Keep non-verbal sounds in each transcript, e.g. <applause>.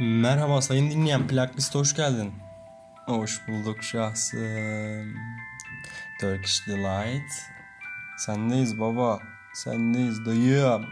Merhaba sayın dinleyen Plaklist hoş geldin. Hoş bulduk şahsım. Turkish Delight. Sendeyiz baba. Sendeyiz dayım.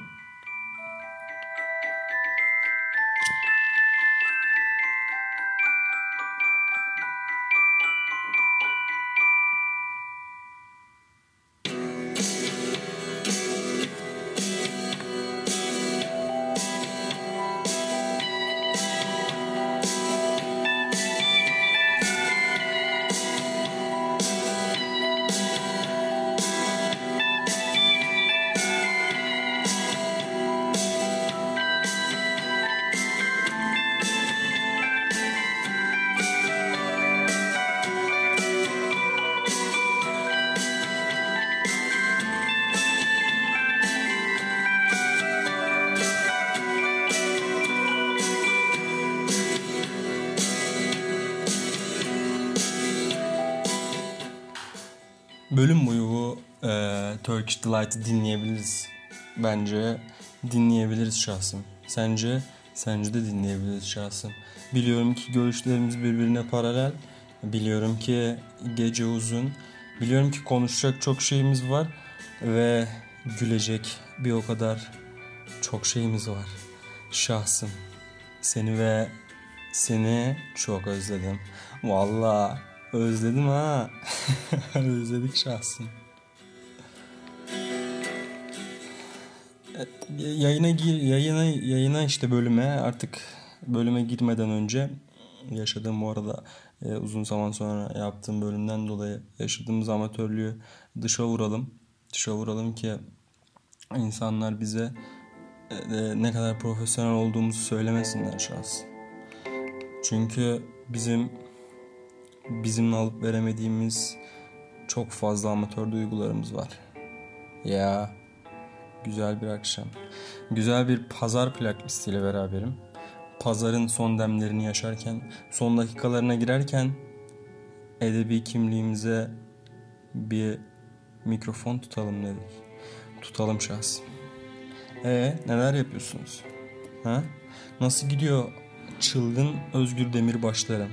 Turkish Delight'ı dinleyebiliriz. Bence dinleyebiliriz şahsım. Sence? Sence de dinleyebiliriz şahsım. Biliyorum ki görüşlerimiz birbirine paralel. Biliyorum ki gece uzun. Biliyorum ki konuşacak çok şeyimiz var. Ve gülecek bir o kadar çok şeyimiz var. Şahsım. Seni ve seni çok özledim. Vallahi özledim ha. <laughs> Özledik şahsım. Yayına gir yayına yayına işte bölüme artık bölüme girmeden önce yaşadığım bu arada e, uzun zaman sonra yaptığım bölümden dolayı yaşadığımız amatörlüğü dışa vuralım. Dışa vuralım ki insanlar bize e, ne kadar profesyonel olduğumuzu söylemesinler şahsen. Çünkü bizim bizimle alıp veremediğimiz çok fazla amatör duygularımız var. Ya güzel bir akşam. Güzel bir pazar plaklistiyle beraberim. Pazarın son demlerini yaşarken, son dakikalarına girerken edebi kimliğimize bir mikrofon tutalım dedik. Tutalım şahsım. E neler yapıyorsunuz? Ha? Nasıl gidiyor çılgın Özgür Demirbaşlarım?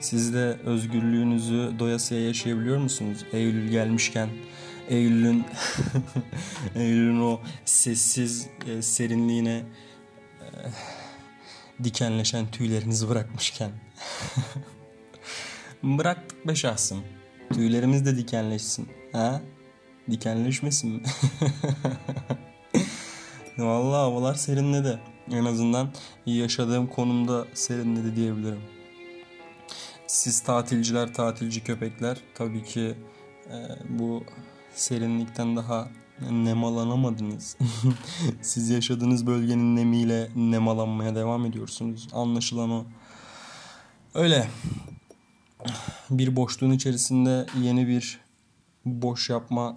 Siz de özgürlüğünüzü doyasıya yaşayabiliyor musunuz? Eylül gelmişken Eylül'ün <laughs> Eylül'ün o sessiz e, serinliğine e, dikenleşen tüylerinizi bırakmışken <laughs> bıraktık be şahsım. Tüylerimiz de dikenleşsin. Ha? Dikenleşmesin mi? <laughs> Vallahi havalar serinledi. En azından yaşadığım konumda serinledi diyebilirim. Siz tatilciler, tatilci köpekler tabii ki e, bu serinlikten daha nemalanamadınız. <laughs> Siz yaşadığınız bölgenin nemiyle nemalanmaya devam ediyorsunuz. Anlaşılan o. Öyle. Bir boşluğun içerisinde yeni bir boş yapma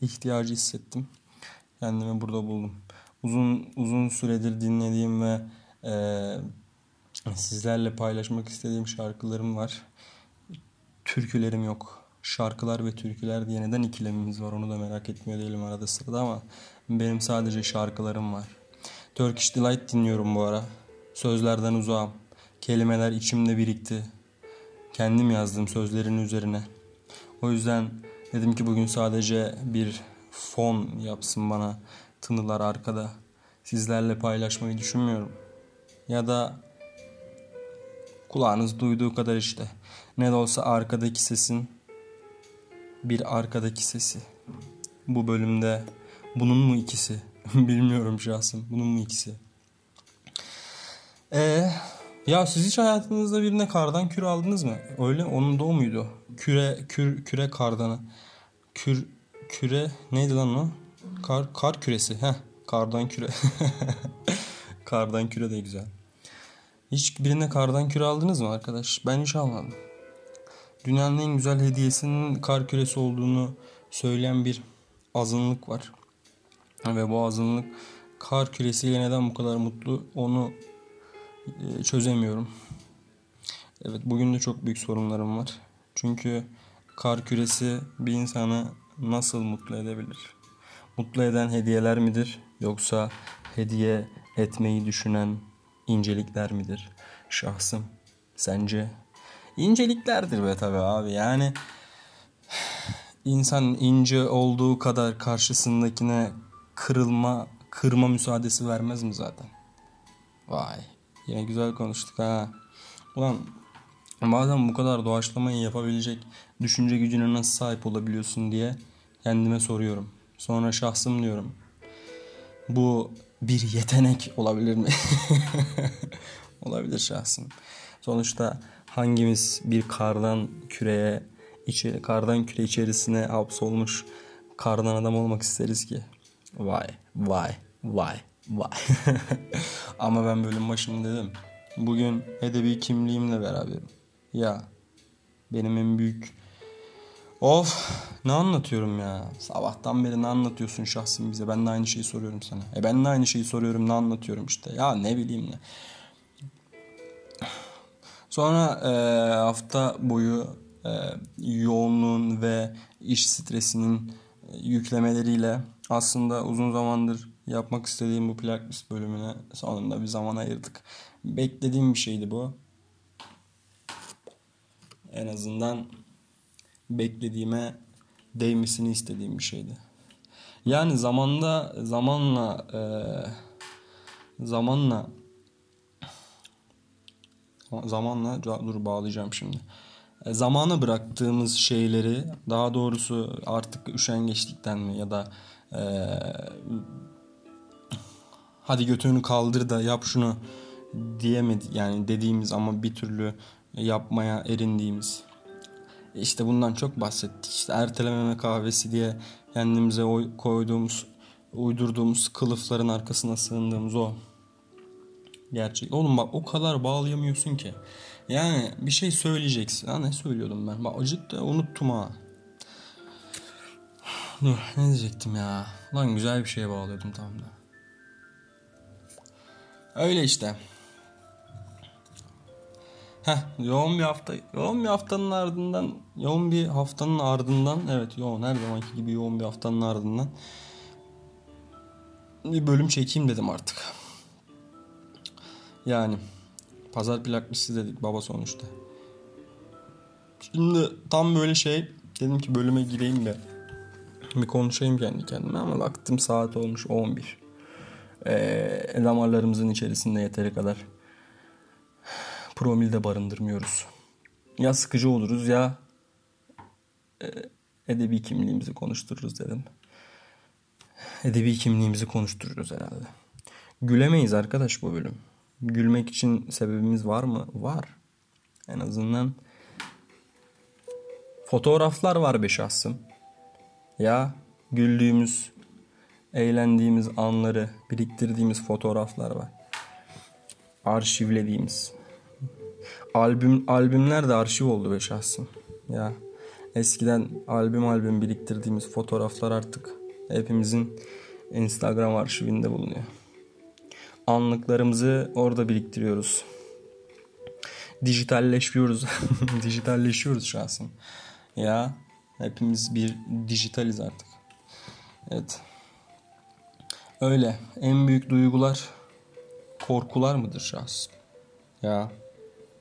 ihtiyacı hissettim. Kendimi burada buldum. Uzun uzun süredir dinlediğim ve e, sizlerle paylaşmak istediğim şarkılarım var. Türkülerim yok. Şarkılar ve türküler diye neden ikilemimiz var onu da merak etmiyor değilim arada sırada ama benim sadece şarkılarım var. Turkish Delight dinliyorum bu ara. Sözlerden uzağım. Kelimeler içimde birikti. Kendim yazdım sözlerin üzerine. O yüzden dedim ki bugün sadece bir fon yapsın bana tınılar arkada. Sizlerle paylaşmayı düşünmüyorum. Ya da kulağınız duyduğu kadar işte. Ne de olsa arkadaki sesin bir arkadaki sesi. Bu bölümde bunun mu ikisi? <laughs> Bilmiyorum şahsım. Bunun mu ikisi? Ee, ya siz hiç hayatınızda birine kardan küre aldınız mı? Öyle onun da o muydu? Küre kür küre kardanı. Kür küre neydi lan o? Kar kar küresi. Heh, kardan küre. <laughs> kardan küre de güzel. Hiç birine kardan küre aldınız mı arkadaş? Ben hiç almadım. Dünyanın en güzel hediyesinin kar küresi olduğunu söyleyen bir azınlık var. Ve bu azınlık kar küresiyle neden bu kadar mutlu onu e, çözemiyorum. Evet bugün de çok büyük sorunlarım var. Çünkü kar küresi bir insanı nasıl mutlu edebilir? Mutlu eden hediyeler midir? Yoksa hediye etmeyi düşünen incelikler midir şahsım? Sence? İnceliklerdir be tabi abi yani insan ince olduğu kadar karşısındakine kırılma, kırma müsaadesi vermez mi zaten? Vay. Yine güzel konuştuk ha. Ulan bazen bu kadar doğaçlamayı yapabilecek düşünce gücüne nasıl sahip olabiliyorsun diye kendime soruyorum. Sonra şahsım diyorum. Bu bir yetenek olabilir mi? <laughs> olabilir şahsım. Sonuçta hangimiz bir kardan küreye içeri, kardan küre içerisine hapsolmuş kardan adam olmak isteriz ki? Vay vay vay vay. <laughs> Ama ben bölüm başında dedim. Bugün edebi kimliğimle beraberim. Ya benim en büyük Of ne anlatıyorum ya. Sabahtan beri ne anlatıyorsun şahsım bize. Ben de aynı şeyi soruyorum sana. E ben de aynı şeyi soruyorum ne anlatıyorum işte. Ya ne bileyim ne. Sonra e, hafta boyu e, yoğunluğun ve iş stresinin e, yüklemeleriyle aslında uzun zamandır yapmak istediğim bu playlist bölümüne sonunda bir zaman ayırdık. Beklediğim bir şeydi bu. En azından beklediğime değmesini istediğim bir şeydi. Yani zamanda zamanla e, zamanla zamanla dur bağlayacağım şimdi. E, zamana bıraktığımız şeyleri daha doğrusu artık üşengeçlikten mi ya da e, hadi götünü kaldır da yap şunu diyemedi yani dediğimiz ama bir türlü yapmaya erindiğimiz işte bundan çok bahsettik. İşte ertelememe kahvesi diye kendimize koyduğumuz, uydurduğumuz kılıfların arkasına sığındığımız o. Gerçek. Oğlum bak o kadar bağlayamıyorsun ki. Yani bir şey söyleyeceksin. Ha ne söylüyordum ben? Bak acıktı unuttum ha. Dur ne diyecektim ya. Lan güzel bir şeye bağlıyordum tam da. Öyle işte. Heh, yoğun bir hafta yoğun bir haftanın ardından yoğun bir haftanın ardından evet yoğun her zamanki gibi yoğun bir haftanın ardından bir bölüm çekeyim dedim artık. Yani pazar plaklısı dedik baba sonuçta. Şimdi tam böyle şey dedim ki bölüme gireyim de bir konuşayım kendi kendime ama baktım saat olmuş 11. Ee, damarlarımızın içerisinde yeteri kadar promil de barındırmıyoruz. Ya sıkıcı oluruz ya e, edebi kimliğimizi konuştururuz dedim. Edebi kimliğimizi konuştururuz herhalde. Gülemeyiz arkadaş bu bölüm. Gülmek için sebebimiz var mı? Var. En azından fotoğraflar var be şahsım. Ya güldüğümüz, eğlendiğimiz anları biriktirdiğimiz fotoğraflar var. Arşivlediğimiz albüm albümler de arşiv oldu be şahsım. Ya eskiden albüm albüm biriktirdiğimiz fotoğraflar artık hepimizin Instagram arşivinde bulunuyor. Anlıklarımızı orada biriktiriyoruz. Dijitalleşiyoruz. <laughs> Dijitalleşiyoruz şahsım. Ya hepimiz bir dijitaliz artık. Evet. Öyle. En büyük duygular korkular mıdır şahsım? Ya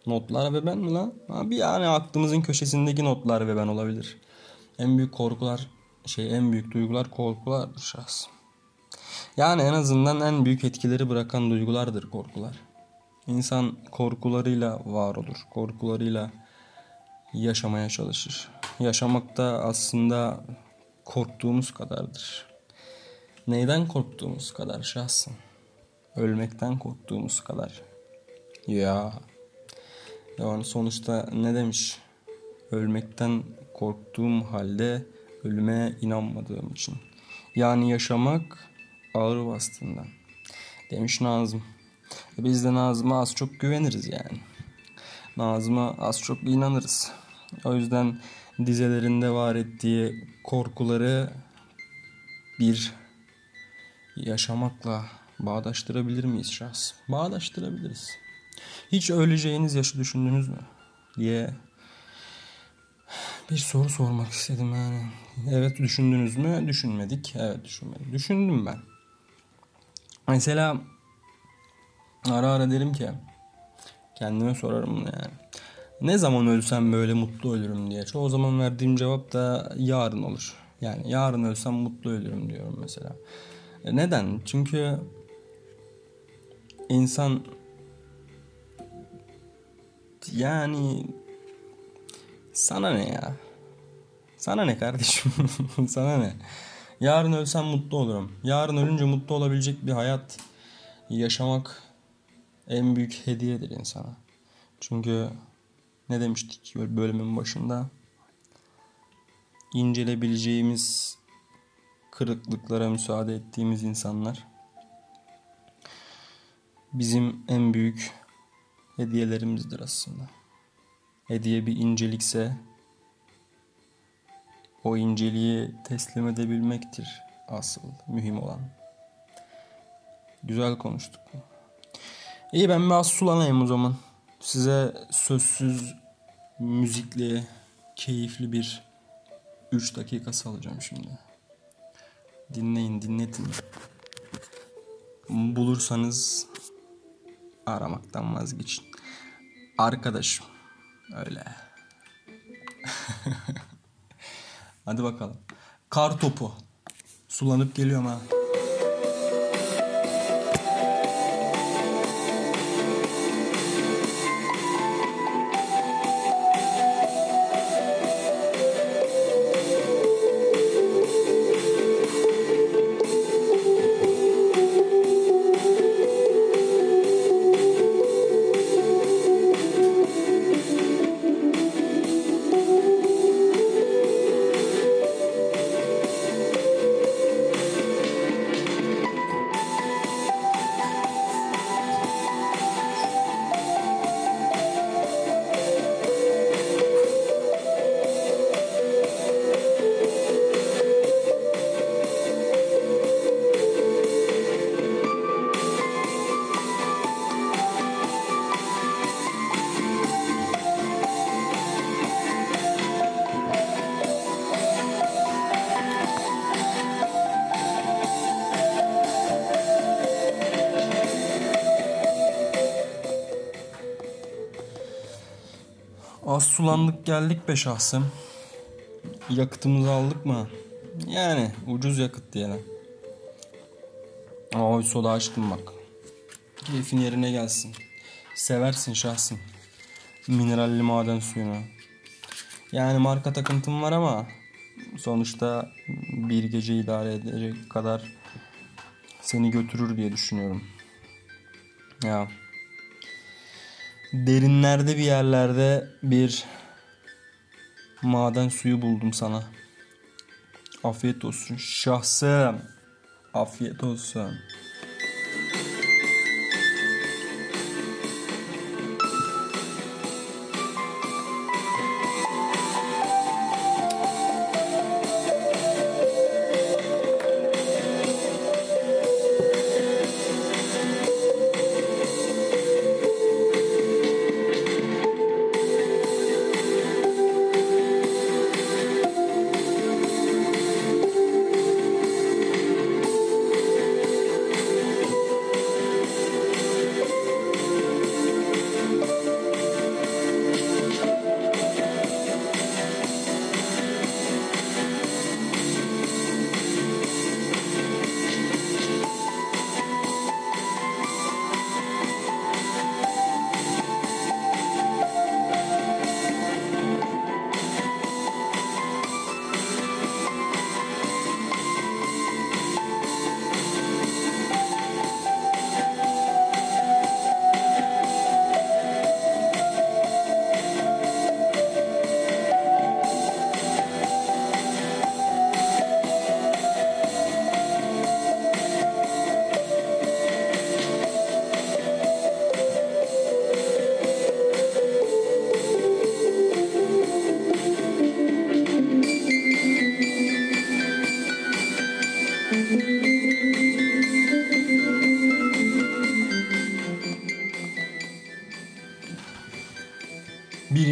Notlar ve ben mi lan? bir yani aklımızın köşesindeki notlar ve ben olabilir. En büyük korkular şey en büyük duygular korkulardır şahsım. Yani en azından en büyük etkileri bırakan duygulardır korkular. İnsan korkularıyla var olur. Korkularıyla yaşamaya çalışır. Yaşamak da aslında korktuğumuz kadardır. Neyden korktuğumuz kadar şahsım? Ölmekten korktuğumuz kadar. Ya yani sonuçta ne demiş? Ölmekten korktuğum halde ölüme inanmadığım için. Yani yaşamak ağır bastığından. Demiş Nazım. E biz de Nazım'a az çok güveniriz yani. Nazım'a az çok inanırız. O yüzden dizelerinde var ettiği korkuları bir yaşamakla bağdaştırabilir miyiz şahs? Bağdaştırabiliriz. Hiç öleceğiniz yaşı düşündünüz mü? diye bir soru sormak istedim yani. Evet düşündünüz mü? Düşünmedik. Evet düşünmedik. Düşündüm ben. Mesela ara ara derim ki kendime sorarım yani. Ne zaman ölsem böyle mutlu ölürüm diye. Çoğu zaman verdiğim cevap da yarın olur. Yani yarın ölsem mutlu ölürüm diyorum mesela. E neden? Çünkü insan yani sana ne ya? Sana ne kardeşim? <laughs> sana ne? Yarın ölsem mutlu olurum. Yarın ölünce mutlu olabilecek bir hayat yaşamak en büyük hediyedir insana. Çünkü ne demiştik bölümün başında? İncelebileceğimiz kırıklıklara müsaade ettiğimiz insanlar bizim en büyük hediyelerimizdir aslında. Hediye bir incelikse o inceliği teslim edebilmektir asıl mühim olan. Güzel konuştuk. İyi ben biraz sulanayım o zaman. Size sözsüz müzikli keyifli bir 3 dakika salacağım şimdi. Dinleyin dinletin. Bulursanız aramaktan vazgeçin. Arkadaşım öyle. <laughs> Hadi bakalım. Kar topu. Sulanıp geliyorum ha. Az sulandık geldik be şahsım. Yakıtımızı aldık mı? Yani ucuz yakıt diyelim. Oy soda açtım bak. Keyfin yerine gelsin. Seversin şahsım. Mineralli maden suyunu. Yani marka takıntım var ama sonuçta bir gece idare edecek kadar seni götürür diye düşünüyorum. Ya derinlerde bir yerlerde bir maden suyu buldum sana. Afiyet olsun şahsım. Afiyet olsun.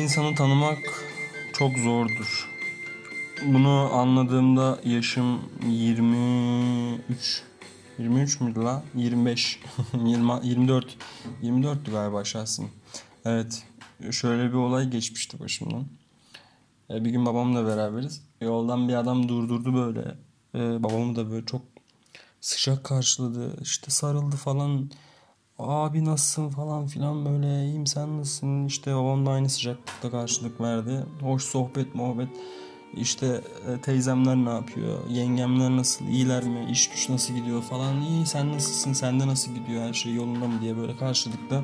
İnsanı tanımak çok zordur. Bunu anladığımda yaşım 23 23 müydü la? 25. 20, 24. 24'tü galiba şahsım. Evet. Şöyle bir olay geçmişti başımdan. E, bir gün babamla beraberiz. Yoldan bir adam durdurdu böyle. E, babamı da böyle çok sıcak karşıladı. İşte sarıldı falan. Abi nasılsın falan filan böyle iyiyim sen nasılsın? İşte babam da aynı sıcaklıkta karşılık verdi. Hoş sohbet muhabbet. İşte e, teyzemler ne yapıyor? Yengemler nasıl? iyiler mi? İş güç nasıl gidiyor falan. İyi sen nasılsın? Sende nasıl gidiyor? Her şey yolunda mı diye böyle karşılıklı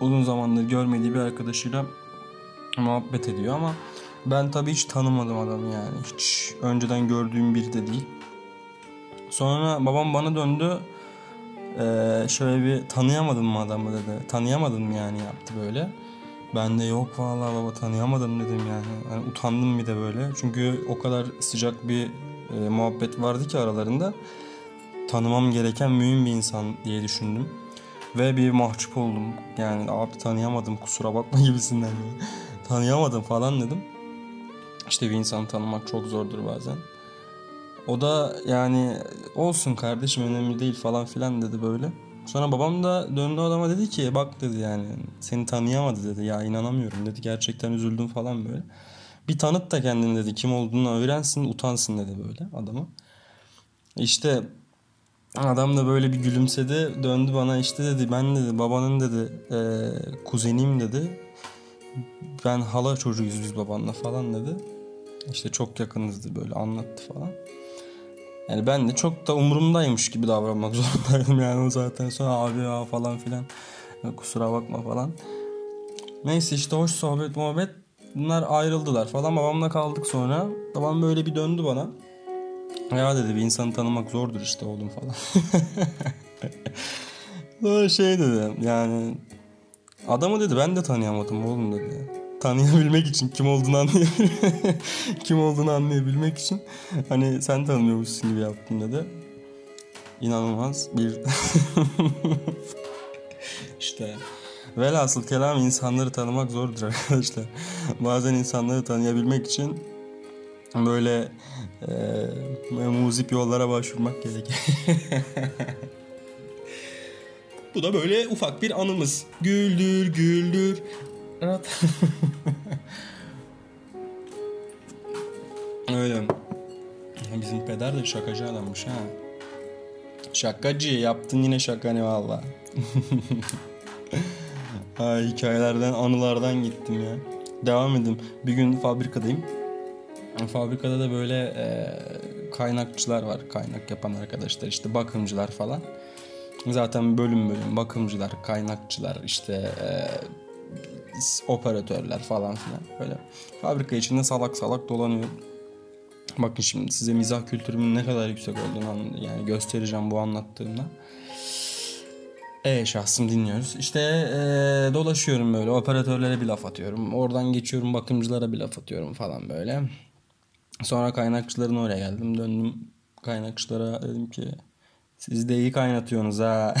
uzun zamandır görmediği bir arkadaşıyla muhabbet ediyor ama ben tabii hiç tanımadım adamı yani. Hiç önceden gördüğüm biri de değil. Sonra babam bana döndü. Ee, şöyle bir tanıyamadın mı adamı dedi. Tanıyamadın mı yani yaptı böyle. Ben de yok vallahi baba tanıyamadım dedim yani. yani utandım bir de böyle. Çünkü o kadar sıcak bir e, muhabbet vardı ki aralarında. Tanımam gereken mühim bir insan diye düşündüm. Ve bir mahcup oldum. Yani abi tanıyamadım kusura bakma <laughs> gibisinden. tanıyamadım falan dedim. İşte bir insanı tanımak çok zordur bazen. O da yani olsun kardeşim önemli değil falan filan dedi böyle. Sonra babam da döndü adama dedi ki bak dedi yani seni tanıyamadı dedi ya inanamıyorum dedi gerçekten üzüldüm falan böyle. Bir tanıt da kendini dedi kim olduğunu öğrensin utansın dedi böyle adama. İşte adam da böyle bir gülümsedi döndü bana işte dedi ben dedi babanın dedi e, kuzeniyim dedi. Ben hala çocuğuyuz biz babanla falan dedi. İşte çok yakınızdı böyle anlattı falan. Yani ben de çok da umurumdaymış gibi davranmak <laughs> zorundaydım yani o zaten sonra abi ya falan filan kusura bakma falan. Neyse işte hoş sohbet muhabbet bunlar ayrıldılar falan babamla kaldık sonra. Babam böyle bir döndü bana. Ya dedi bir insanı tanımak zordur işte oğlum falan. <laughs> Sonra şey dedi yani adamı dedi ben de tanıyamadım oğlum dedi tanıyabilmek için kim olduğunu anlayabilmek <laughs> kim olduğunu anlayabilmek için hani sen tanımıyormuşsun gibi yaptın dedi. İnanılmaz bir <laughs> işte velhasıl kelam insanları tanımak zordur arkadaşlar. <laughs> Bazen insanları tanıyabilmek için böyle e, muzip yollara başvurmak gerekiyor. Bu da böyle ufak bir anımız. Güldür güldür Evet. Öyle. Bizim peder de şakacı adammış ha. Şakacı yaptın yine şakanı valla. ha, <laughs> hikayelerden anılardan gittim ya. Devam edeyim. Bir gün fabrikadayım. Fabrikada da böyle e, kaynakçılar var. Kaynak yapan arkadaşlar işte bakımcılar falan. Zaten bölüm bölüm bakımcılar, kaynakçılar işte e, operatörler falan filan böyle fabrika içinde salak salak dolanıyor. Bakın şimdi size mizah kültürümün ne kadar yüksek olduğunu yani göstereceğim bu anlattığımda. E şahsım dinliyoruz. İşte e, dolaşıyorum böyle operatörlere bir laf atıyorum. Oradan geçiyorum bakımcılara bir laf atıyorum falan böyle. Sonra kaynakçıların oraya geldim. Döndüm kaynakçılara dedim ki siz de iyi kaynatıyorsunuz ha.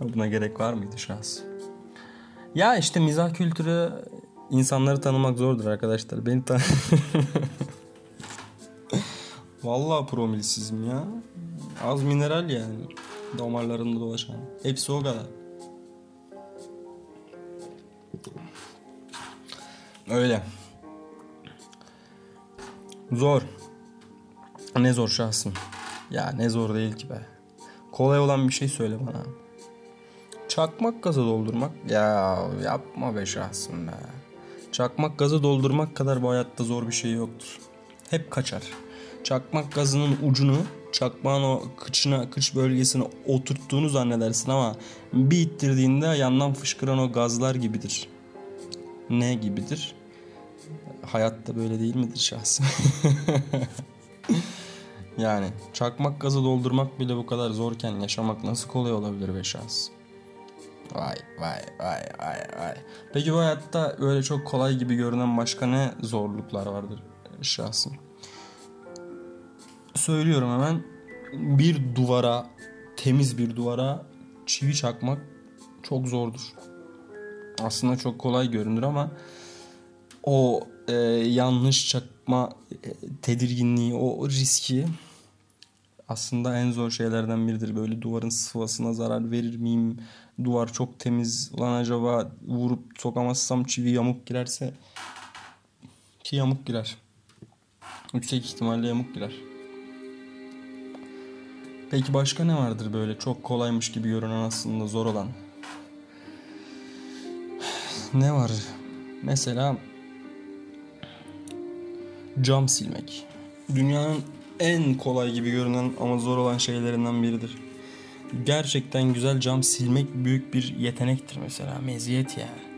<laughs> Buna gerek var mıydı şahs? Ya işte mizah kültürü insanları tanımak zordur arkadaşlar. Beni tan <laughs> Vallahi promilsizim ya. Az mineral yani. Damarlarında dolaşan. Hepsi o kadar. Öyle. Zor. Ne zor şahsım. Ya ne zor değil ki be. Kolay olan bir şey söyle bana. Çakmak gazı doldurmak ya yapma be şahsım be. Çakmak gazı doldurmak kadar bu hayatta zor bir şey yoktur. Hep kaçar. Çakmak gazının ucunu çakmağın o kıçına, kıç bölgesine oturttuğunu zannedersin ama bir ittirdiğinde yandan fışkıran o gazlar gibidir. Ne gibidir? Hayatta böyle değil midir şahsım? <laughs> yani çakmak gazı doldurmak bile bu kadar zorken yaşamak nasıl kolay olabilir be şahsım? Vay vay vay vay vay. Peki bu hayatta öyle çok kolay gibi görünen başka ne zorluklar vardır şahsım? Söylüyorum hemen. Bir duvara, temiz bir duvara çivi çakmak çok zordur. Aslında çok kolay görünür ama o e, yanlış çakma e, tedirginliği, o riski aslında en zor şeylerden biridir. Böyle duvarın sıvasına zarar verir miyim? Duvar çok temiz. Lan acaba vurup sokamazsam çivi yamuk girerse ki yamuk girer. Yüksek ihtimalle yamuk girer. Peki başka ne vardır böyle çok kolaymış gibi görünen aslında zor olan? Ne var? Mesela cam silmek. Dünyanın en kolay gibi görünen ama zor olan şeylerinden biridir. Gerçekten güzel cam silmek büyük bir yetenektir mesela. Meziyet yani.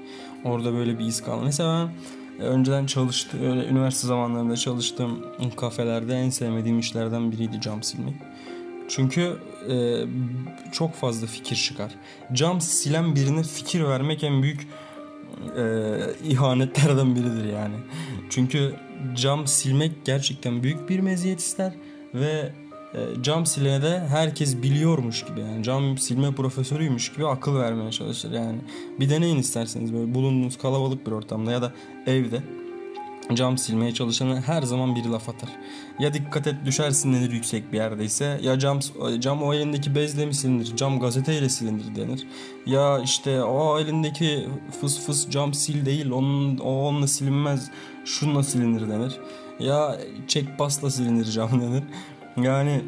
Orada böyle bir iz kaldı. Mesela ben önceden çalıştı öyle üniversite zamanlarında çalıştığım kafelerde en sevmediğim işlerden biriydi cam silmek. Çünkü e, çok fazla fikir çıkar. Cam silen birine fikir vermek en büyük e, ihanetlerden biridir yani. Çünkü cam silmek gerçekten büyük bir meziyet ister ve e, cam silene de herkes biliyormuş gibi yani cam silme profesörüymüş gibi akıl vermeye çalışır yani. Bir deneyin isterseniz böyle bulunduğunuz kalabalık bir ortamda ya da evde cam silmeye çalışana her zaman bir laf atar. Ya dikkat et düşersin denir yüksek bir yerdeyse ya cam cam o elindeki bezle mi silinir? Cam gazeteyle silinir denir. Ya işte o elindeki fıs fıs cam sil değil onun o onunla silinmez şunla silinir denir. Ya çek pasla silinir cam <laughs> denir. Yani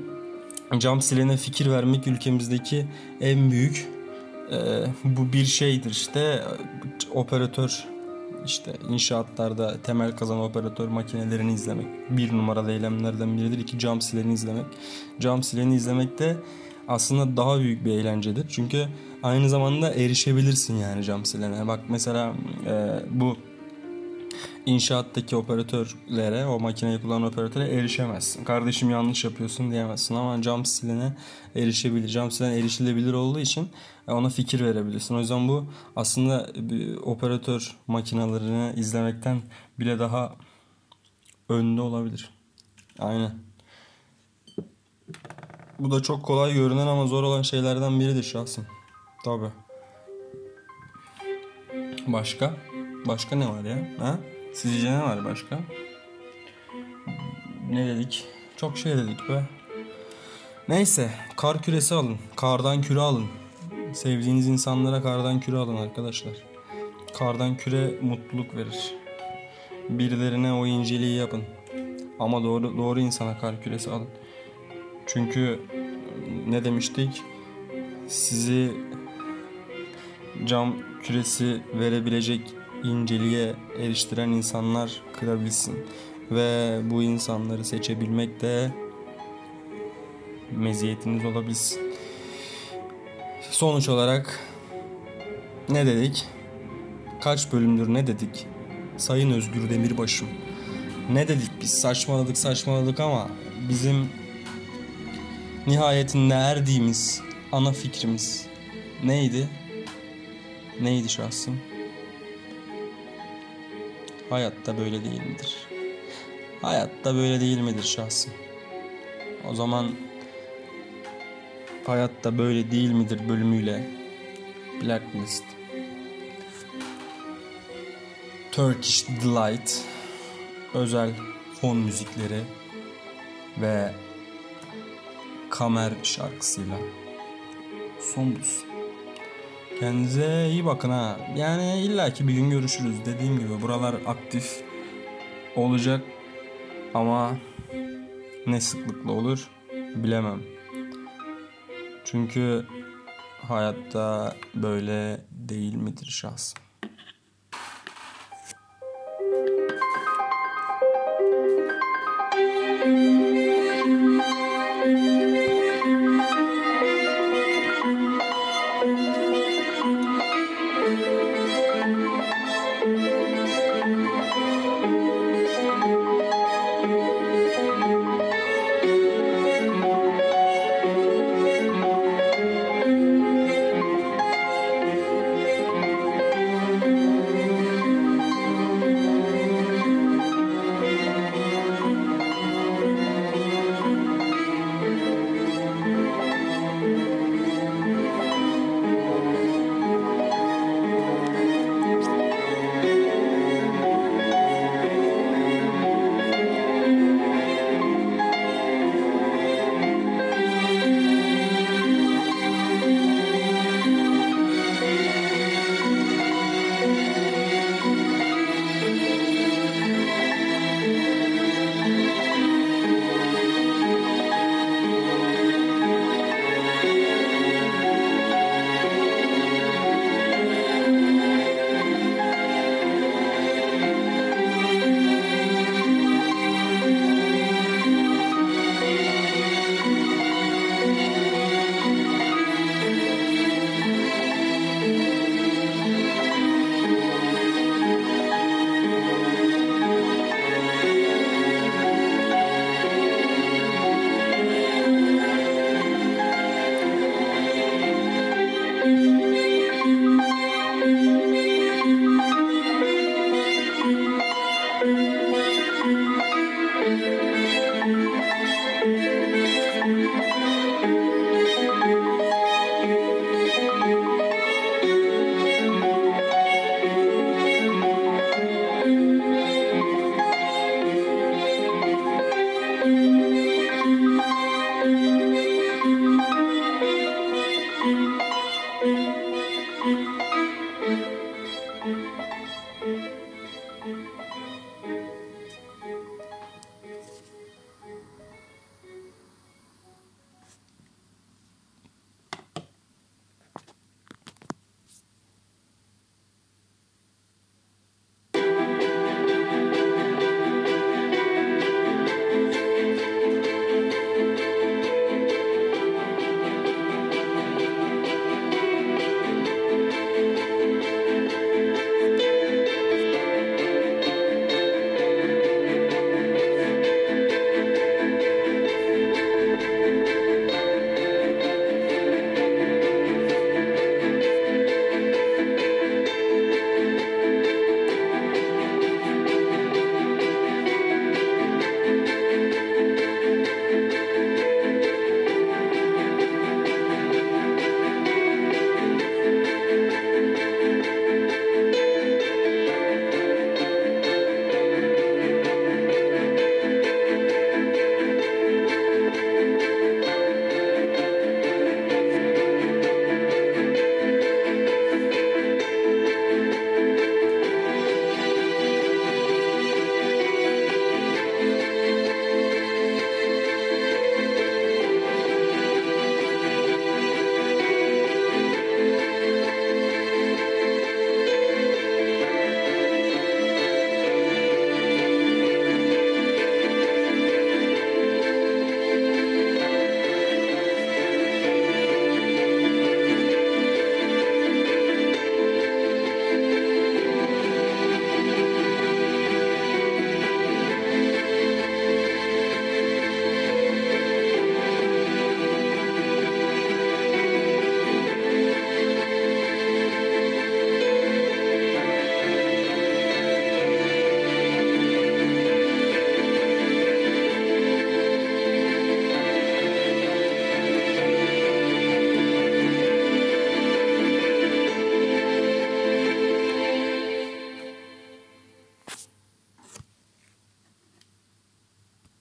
cam silene fikir vermek ülkemizdeki en büyük e, bu bir şeydir işte operatör işte inşaatlarda temel kazan operatör makinelerini izlemek bir numaralı eylemlerden biridir. İki cam sileni izlemek. Cam sileni izlemek de aslında daha büyük bir eğlencedir. Çünkü aynı zamanda erişebilirsin yani cam silene. Bak mesela e, bu inşaattaki operatörlere, o makineyi kullanan operatöre erişemezsin. Kardeşim yanlış yapıyorsun diyemezsin ama cam silene erişebilir. Cam silen erişilebilir olduğu için ona fikir verebilirsin. O yüzden bu aslında bir operatör makinalarını izlemekten bile daha önde olabilir. Aynen. Bu da çok kolay görünen ama zor olan şeylerden biridir şahsım. Tabi. Başka? Başka ne var ya? Ha? Sizce ne var başka? Ne dedik? Çok şey dedik be. Neyse kar küresi alın. Kardan küre alın. Sevdiğiniz insanlara kardan küre alın arkadaşlar. Kardan küre mutluluk verir. Birilerine o inceliği yapın. Ama doğru doğru insana kar küresi alın. Çünkü ne demiştik? Sizi cam küresi verebilecek inceliğe eriştiren insanlar kırabilsin. Ve bu insanları seçebilmek de meziyetiniz olabilsin. Sonuç olarak ne dedik? Kaç bölümdür ne dedik? Sayın Özgür Demirbaşım. Ne dedik biz saçmaladık saçmaladık ama bizim nihayetinde erdiğimiz ana fikrimiz neydi? Neydi şahsım? Hayatta böyle değil midir? Hayatta böyle değil midir şahsım? O zaman hayatta böyle değil midir bölümüyle Blacklist Turkish Delight özel fon müzikleri ve kamer şarkısıyla son bulsun. Kendinize iyi bakın ha. Yani illaki bir gün görüşürüz. Dediğim gibi buralar aktif olacak ama ne sıklıkla olur bilemem. Çünkü hayatta böyle değil midir şahsım?